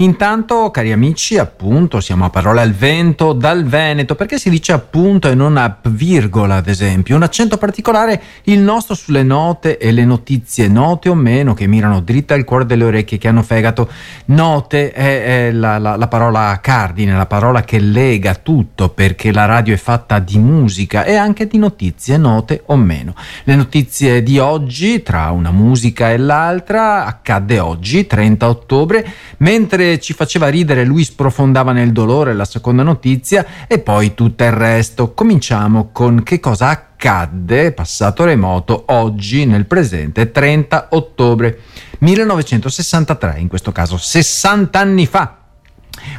Intanto, cari amici, appunto, siamo a parole al vento dal Veneto, perché si dice appunto e non a virgola, ad esempio. Un accento particolare il nostro sulle note e le notizie, note o meno, che mirano dritta al cuore delle orecchie, che hanno fegato. Note è, è la, la, la parola cardine, la parola che lega tutto, perché la radio è fatta di musica e anche di notizie, note o meno. Le notizie di oggi, tra una musica e l'altra, accadde oggi, 30 ottobre, mentre ci faceva ridere lui sprofondava nel dolore la seconda notizia e poi tutto il resto. Cominciamo con che cosa accadde, passato remoto, oggi nel presente 30 ottobre 1963, in questo caso 60 anni fa.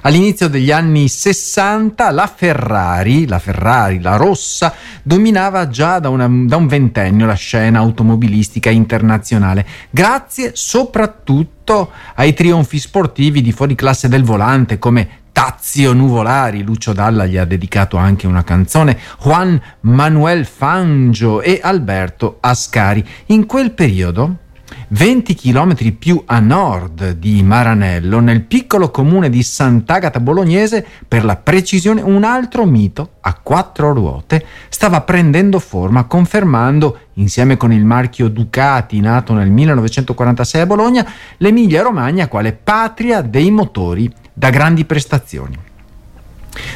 All'inizio degli anni 60 la Ferrari, la Ferrari, la rossa, dominava già da, una, da, un ventennio la scena automobilistica internazionale, grazie soprattutto ai trionfi sportivi di fuori classe del volante come Tazio Nuvolari, Lucio Dalla gli ha dedicato anche una canzone, Juan Manuel Fangio e Alberto Ascari. In quel periodo 20 km più a nord di Maranello, nel piccolo comune di Sant'Agata Bolognese, per la precisione un altro mito a quattro ruote stava prendendo forma, confermando, insieme con il marchio Ducati nato nel 1946 a Bologna, l'Emilia-Romagna quale patria dei motori da grandi prestazioni.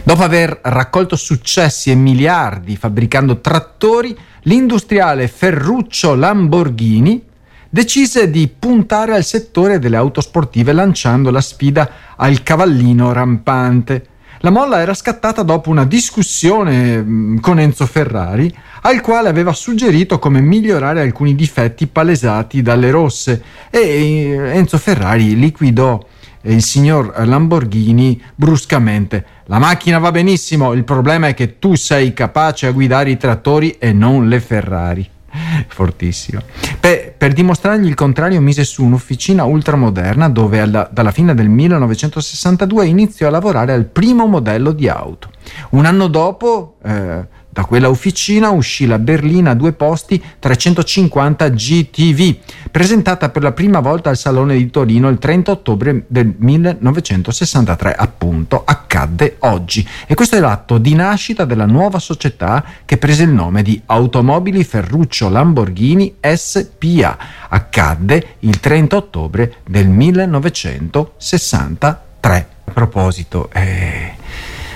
Dopo aver raccolto successi e miliardi fabbricando trattori, l'industriale Ferruccio Lamborghini decise di puntare al settore delle auto sportive lanciando la sfida al cavallino rampante. La molla era scattata dopo una discussione mm, con Enzo Ferrari, al quale aveva suggerito come migliorare alcuni difetti palesati dalle rosse e eh, Enzo Ferrari liquidò il signor Lamborghini bruscamente. La macchina va benissimo, il problema è che tu sei capace a guidare i trattori e non le Ferrari. Fortissimo. Per, per, dimostrargli il contrario mise su un'officina ultramoderna dove alla, dalla fine del 1962 iniziò a lavorare al primo modello di auto. Un anno dopo eh, da quella officina uscì la berlina a due posti 350 GTV, presentata per la prima volta al Salone di Torino il 30 ottobre del 1963, appunto, accadde oggi. E questo è l'atto di nascita della nuova società che prese il nome di Automobili Ferruccio Lamborghini SPA. Accadde il 30 ottobre del 1963. A proposito, eh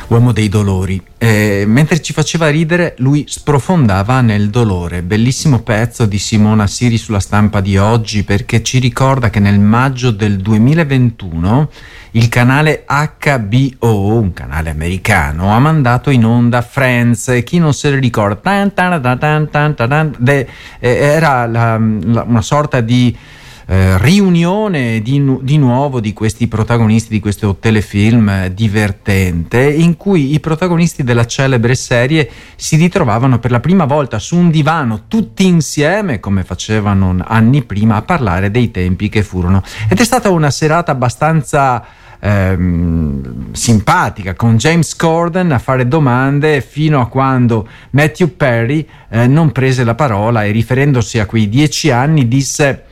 uomo dei dolori. Eh, mentre ci faceva ridere, lui sprofondava nel dolore. Bellissimo pezzo di Simona Siri sulla stampa di oggi perché ci ricorda che nel maggio del 2021 il canale HBO, un canale americano, ha mandato in onda Friends e chi non se ne ricorda era la, la, una sorta di eh, riunione di, di, nuovo di questi protagonisti di questo telefilm divertente in cui i protagonisti della celebre serie si ritrovavano per la prima volta su un divano tutti insieme come facevano anni prima a parlare dei tempi che furono. Ed è stata una serata abbastanza ehm, simpatica con James Corden a fare domande fino a quando Matthew Perry eh, non prese la parola e riferendosi a quei dieci anni disse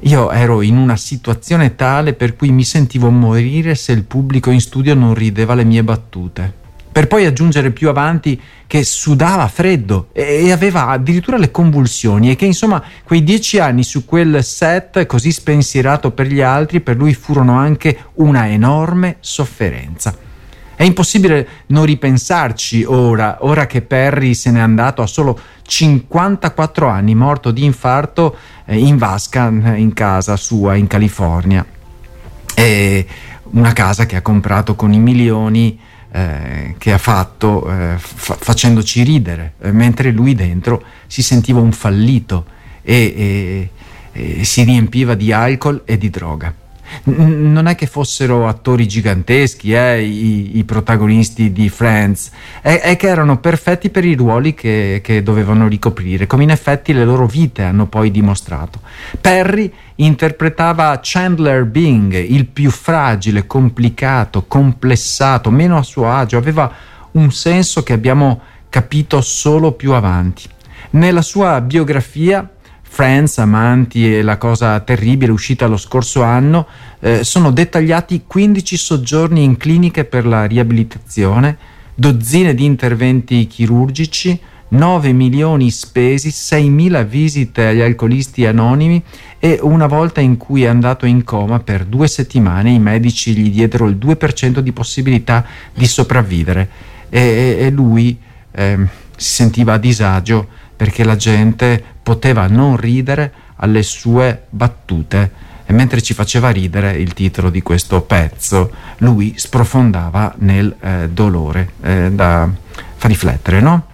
io ero in una situazione tale per cui mi sentivo morire se il pubblico in studio non rideva le mie battute. Per poi aggiungere più avanti che sudava freddo e aveva addirittura le convulsioni e che insomma quei dieci anni su quel set così spensierato per gli altri per lui furono anche una enorme sofferenza. È impossibile non ripensarci ora, ora che Perry se n'è andato a solo 54 anni, morto di infarto eh, in vasca in casa sua in California. E una casa che ha comprato con i milioni eh, che ha fatto eh, fa- facendoci ridere, eh, mentre lui dentro si sentiva un fallito e, e, e si riempiva di alcol e di droga non è che fossero attori giganteschi eh, i, i, protagonisti di Friends, è, è, che erano perfetti per i ruoli che, che, dovevano ricoprire, come in effetti le loro vite hanno poi dimostrato. Perry interpretava Chandler Bing, il più fragile, complicato, complessato, meno a suo agio, aveva un senso che abbiamo capito solo più avanti. Nella sua biografia Friends, Amanti e la cosa terribile uscita lo scorso anno, eh, sono dettagliati 15 soggiorni in cliniche per la riabilitazione, dozzine di interventi chirurgici, 9 milioni spesi, 6.000 visite agli alcolisti anonimi e una volta in cui è andato in coma per due settimane i medici gli diedero il 2% di possibilità di sopravvivere. E, e lui eh, si sentiva a disagio perché la gente poteva non ridere alle sue battute e mentre ci faceva ridere il titolo di questo pezzo, lui sprofondava nel eh, dolore eh, da fa riflettere, no?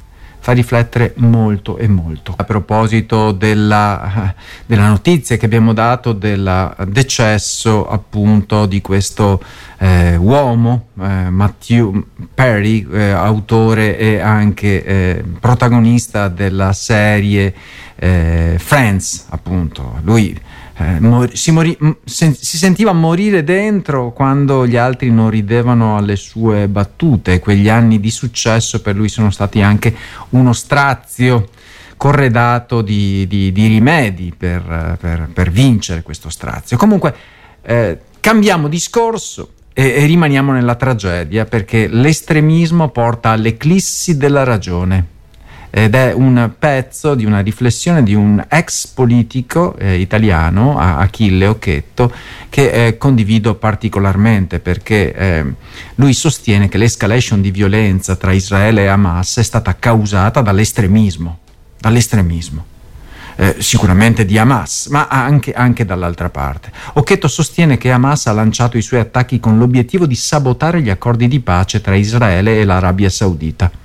Fa riflettere molto e molto. A proposito della, della notizia che abbiamo dato del decesso appunto di questo eh, uomo, eh, Matthew Perry, eh, autore e anche eh, protagonista della serie eh, Friends, appunto. Lui eh, mor- si, mori- sen- si, sentiva morire dentro quando gli altri non ridevano alle sue battute. Quegli anni di successo per lui sono stati anche uno strazio corredato di, di, di rimedi per, per, per, vincere questo strazio. Comunque, eh, cambiamo discorso e, e rimaniamo nella tragedia perché l'estremismo porta all'eclissi della ragione ed è un pezzo di una riflessione di un ex politico eh, italiano, Achille Occhetto, che eh, condivido particolarmente perché eh, lui sostiene che l'escalation di violenza tra Israele e Hamas è stata causata dall'estremismo, dall'estremismo. Eh, sicuramente di Hamas, ma anche, anche, dall'altra parte. Occhetto sostiene che Hamas ha lanciato i suoi attacchi con l'obiettivo di sabotare gli accordi di pace tra Israele e l'Arabia Saudita.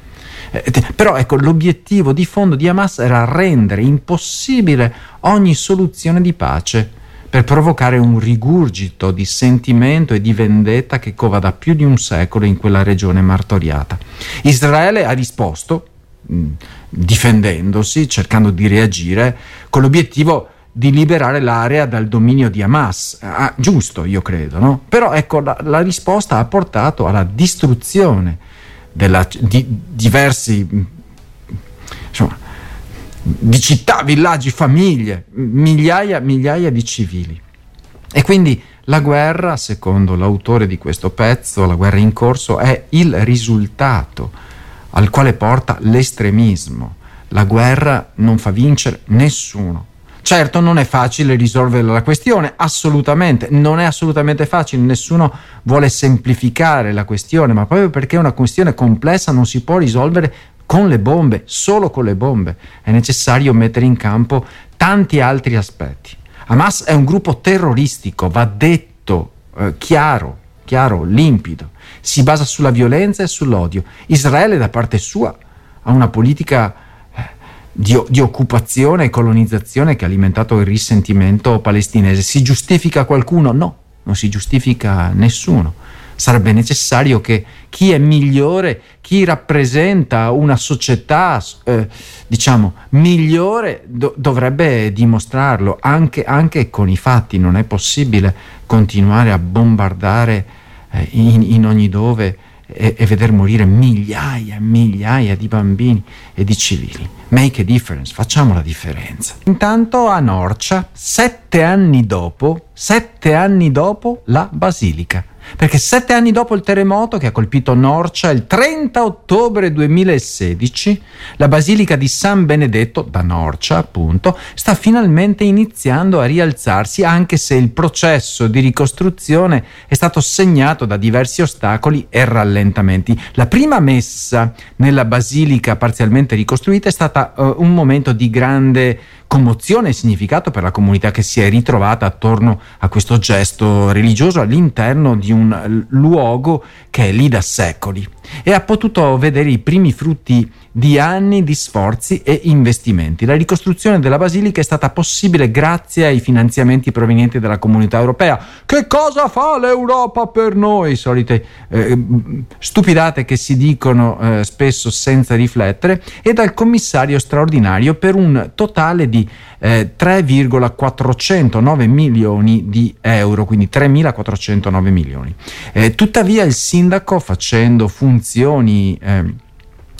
Eh, però ecco, l'obiettivo di fondo di Hamas era rendere impossibile ogni soluzione di pace per provocare un rigurgito di sentimento e di vendetta che cova da più di un secolo in quella regione martoriata. Israele ha risposto, mh, difendendosi, cercando di reagire, con l'obiettivo di liberare l'area dal dominio di Hamas. Ah, giusto, io credo, no? Però ecco, la, la risposta ha portato alla distruzione della, di diversi insomma, di città, villaggi, famiglie, migliaia, migliaia di civili. E quindi la guerra, secondo l'autore di questo pezzo, la guerra in corso, è il risultato al quale porta l'estremismo. La guerra non fa vincere nessuno. Certo non è facile risolvere la questione, assolutamente, non è assolutamente facile, nessuno vuole semplificare la questione, ma proprio perché è una questione complessa non si può risolvere con le bombe, solo con le bombe, è necessario mettere in campo tanti altri aspetti. Hamas è un gruppo terroristico, va detto eh, chiaro, chiaro, limpido, si basa sulla violenza e sull'odio. Israele da parte sua ha una politica di, di, occupazione e colonizzazione che ha alimentato il risentimento palestinese. Si giustifica qualcuno? No, non si giustifica nessuno. Sarebbe necessario che chi è migliore, chi rappresenta una società, eh, diciamo, migliore, do, dovrebbe dimostrarlo anche, anche, con i fatti. Non è possibile continuare a bombardare eh, in, in ogni dove e, e veder morire migliaia e migliaia di bambini e di civili. Make a difference, facciamo la differenza. Intanto a Norcia, sette anni dopo, sette anni dopo la Basilica perché sette anni dopo il terremoto che ha colpito Norcia il 30 ottobre 2016, la Basilica di San Benedetto, da Norcia appunto, sta finalmente iniziando a rialzarsi anche se il processo di ricostruzione è stato segnato da diversi ostacoli e rallentamenti. La prima messa nella Basilica parzialmente ricostruita è stata uh, un momento di grande commozione e significato per la comunità che si è ritrovata attorno a questo gesto religioso all'interno di un luogo che è lì da secoli e ha potuto vedere i primi frutti di anni di sforzi e investimenti. La ricostruzione della basilica è stata possibile grazie ai finanziamenti provenienti dalla comunità europea. Che cosa fa l'Europa per noi? Solite eh, stupidate che si dicono eh, spesso senza riflettere, e dal commissario straordinario per un totale di eh, 3,409 milioni di euro, quindi 3.409 milioni. Eh, tuttavia il sindaco facendo funzioni eh,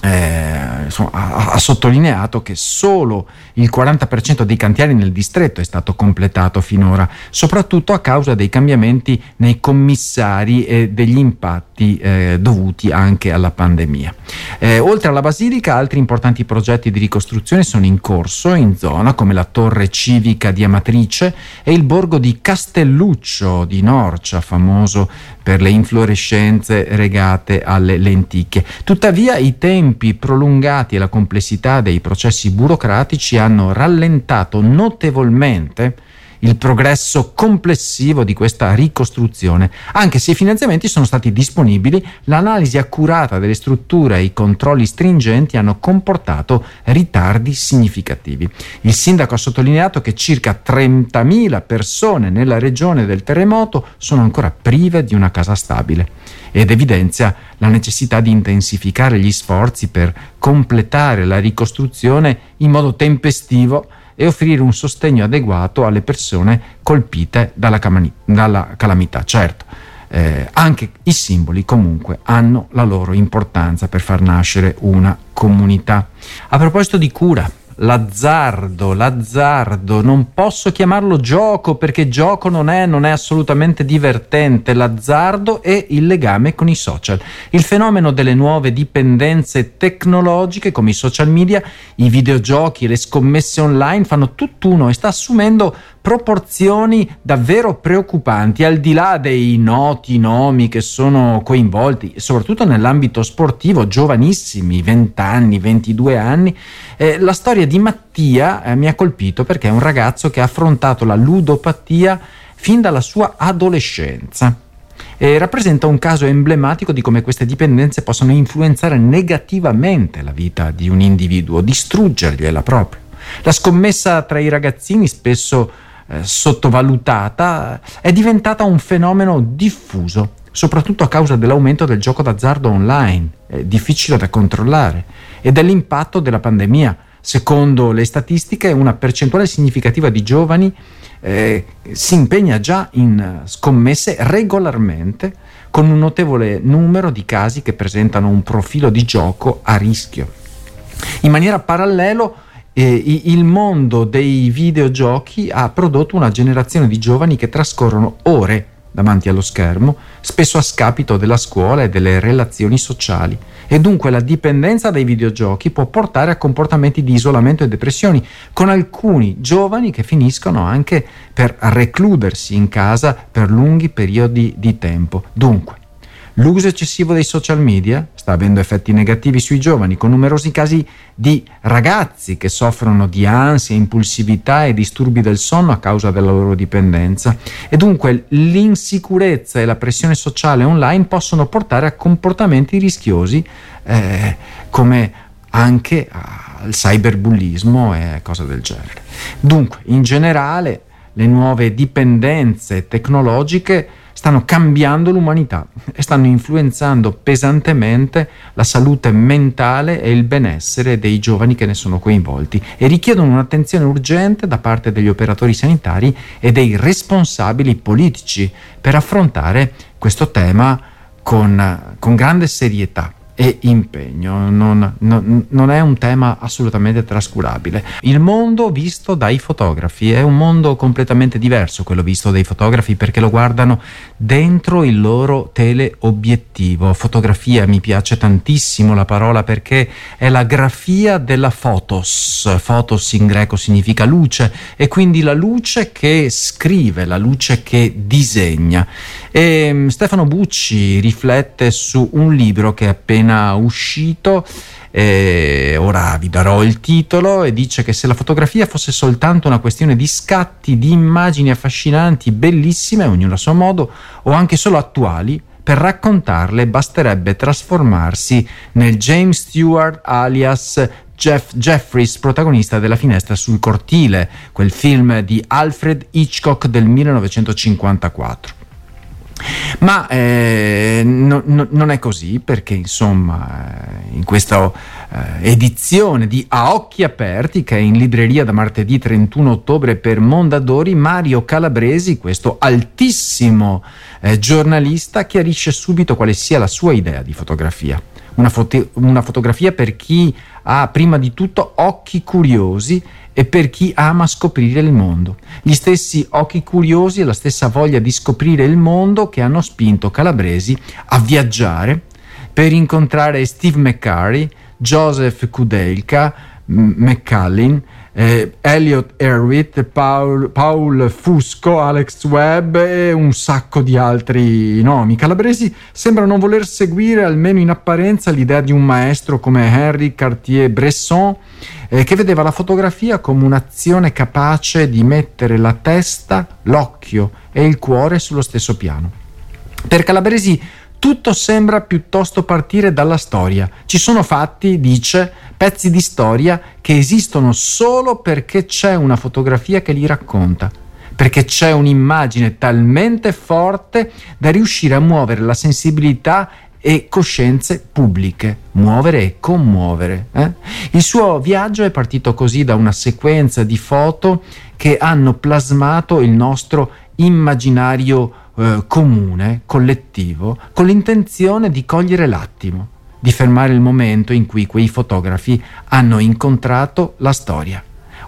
eh, insomma, ha, ha, sottolineato che solo il 40% dei cantieri nel distretto è stato completato finora, soprattutto a causa dei cambiamenti nei commissari e degli impatti eh, dovuti anche alla pandemia. Eh, oltre alla Basilica, altri importanti progetti di ricostruzione sono in corso in zona, come la torre civica di Amatrice e il borgo di Castelluccio di Norcia, famoso per le inflorescenze regate alle lenticchie. Tuttavia i tempi prolungati e la complessità dei processi burocratici hanno rallentato notevolmente il progresso complessivo di questa ricostruzione. Anche se i finanziamenti sono stati disponibili, l'analisi accurata delle strutture e i controlli stringenti hanno comportato ritardi significativi. Il sindaco ha sottolineato che circa 30.000 persone nella regione del terremoto sono ancora prive di una casa stabile ed evidenzia la necessità di intensificare gli sforzi per completare la ricostruzione in modo tempestivo e offrire un sostegno adeguato alle persone colpite dalla, camani- dalla calamità. Certo, eh, anche i simboli comunque hanno la loro importanza per far nascere una comunità. A proposito di cura, l'azzardo, l'azzardo, non posso chiamarlo gioco perché gioco non è, non è assolutamente divertente, l'azzardo è il legame con i social. Il fenomeno delle nuove dipendenze tecnologiche come i social media, i videogiochi e le scommesse online fanno tutt'uno e sta assumendo proporzioni davvero preoccupanti, al di là dei noti nomi che sono coinvolti, soprattutto nell'ambito sportivo, giovanissimi, 20 anni, 22 anni. Eh, la storia di Mattia eh, mi ha colpito perché è un ragazzo che ha affrontato la ludopatia fin dalla sua adolescenza. E rappresenta un caso emblematico di come queste dipendenze possono influenzare negativamente la vita di un individuo, distruggergliela proprio. La scommessa tra i ragazzini spesso eh, sottovalutata, è diventata un fenomeno diffuso, soprattutto a causa dell'aumento del gioco d'azzardo online, difficile da controllare, e dell'impatto della pandemia. Secondo le statistiche, una percentuale significativa di giovani eh, si impegna già in scommesse regolarmente, con un notevole numero di casi che presentano un profilo di gioco a rischio. In maniera parallelo, eh, il mondo dei videogiochi ha prodotto una generazione di giovani che trascorrono ore davanti allo schermo, spesso a scapito della scuola e delle relazioni sociali. E dunque la dipendenza dai videogiochi può portare a comportamenti di isolamento e depressioni, con alcuni giovani che finiscono anche per recludersi in casa per lunghi periodi di tempo. Dunque, L'uso eccessivo dei social media sta avendo effetti negativi sui giovani, con numerosi casi di ragazzi che soffrono di ansia, impulsività e disturbi del sonno a causa della loro dipendenza. E dunque l'insicurezza e la pressione sociale online possono portare a comportamenti rischiosi eh, come anche al cyberbullismo e cose del genere. Dunque, in generale, le nuove dipendenze tecnologiche stanno cambiando l'umanità e stanno influenzando pesantemente la salute mentale e il benessere dei giovani che ne sono coinvolti e richiedono un'attenzione urgente da parte degli operatori sanitari e dei responsabili politici per affrontare questo tema con, con grande serietà e impegno, non, non, non, è un tema assolutamente trascurabile. Il mondo visto dai fotografi è un mondo completamente diverso quello visto dai fotografi perché lo guardano dentro il loro teleobiettivo. Fotografia mi piace tantissimo la parola perché è la grafia della photos. Photos in greco significa luce e quindi la luce che scrive, la luce che disegna. E mm, Stefano Bucci riflette su un libro che è appena uscito. Eh, ora vi darò il titolo e dice che se la fotografia fosse soltanto una questione di scatti, di immagini affascinanti, bellissime, ognuno a suo modo, o anche solo attuali, per raccontarle basterebbe trasformarsi nel James Stewart alias Jeff Jeffries, protagonista della Finestra sul cortile, quel film di Alfred Hitchcock del 1954. Ma eh, no, no, non è così perché insomma eh, in questa eh, edizione di A Occhi Aperti che è in libreria da martedì 31 ottobre per Mondadori Mario Calabresi, questo altissimo eh, giornalista, chiarisce subito quale sia la sua idea di fotografia una, foto- una fotografia per chi ha prima di tutto occhi curiosi e per chi ama scoprire il mondo. Gli stessi occhi curiosi e la stessa voglia di scoprire il mondo che hanno spinto Calabresi a viaggiare per incontrare Steve McCurry, Joseph Kudelka, McCallin, eh, Elliot Erwitt, Paul, Paul, Fusco, Alex Webb e un sacco di altri nomi. Calabresi sembra non voler seguire, almeno in apparenza, l'idea di un maestro come Henri Cartier-Bresson, eh, che vedeva la fotografia come un'azione capace di mettere la testa, l'occhio e il cuore sullo stesso piano. Per Calabresi tutto sembra piuttosto partire dalla storia. Ci sono fatti, dice, pezzi di storia che esistono solo perché c'è una fotografia che li racconta, perché c'è un'immagine talmente forte da riuscire a muovere la sensibilità e coscienze pubbliche, muovere e commuovere. Eh? Il suo viaggio è partito così da una sequenza di foto che hanno plasmato il nostro immaginario eh, comune, collettivo, con l'intenzione di cogliere l'attimo, di fermare il momento in cui quei fotografi hanno incontrato la storia.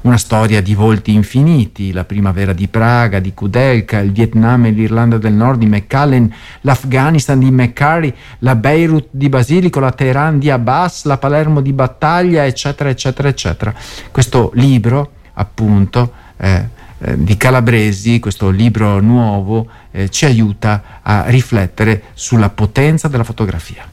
Una storia di volti infiniti, la primavera di Praga, di Kudelka, il Vietnam e l'Irlanda del Nord di McCallen, l'Afghanistan di McCurry, la Beirut di Basilico, la Teheran di Abbas, la Palermo di Battaglia, eccetera, eccetera, eccetera. Questo libro, appunto, eh, di Calabresi, questo libro nuovo, eh, ci aiuta a riflettere sulla potenza della fotografia.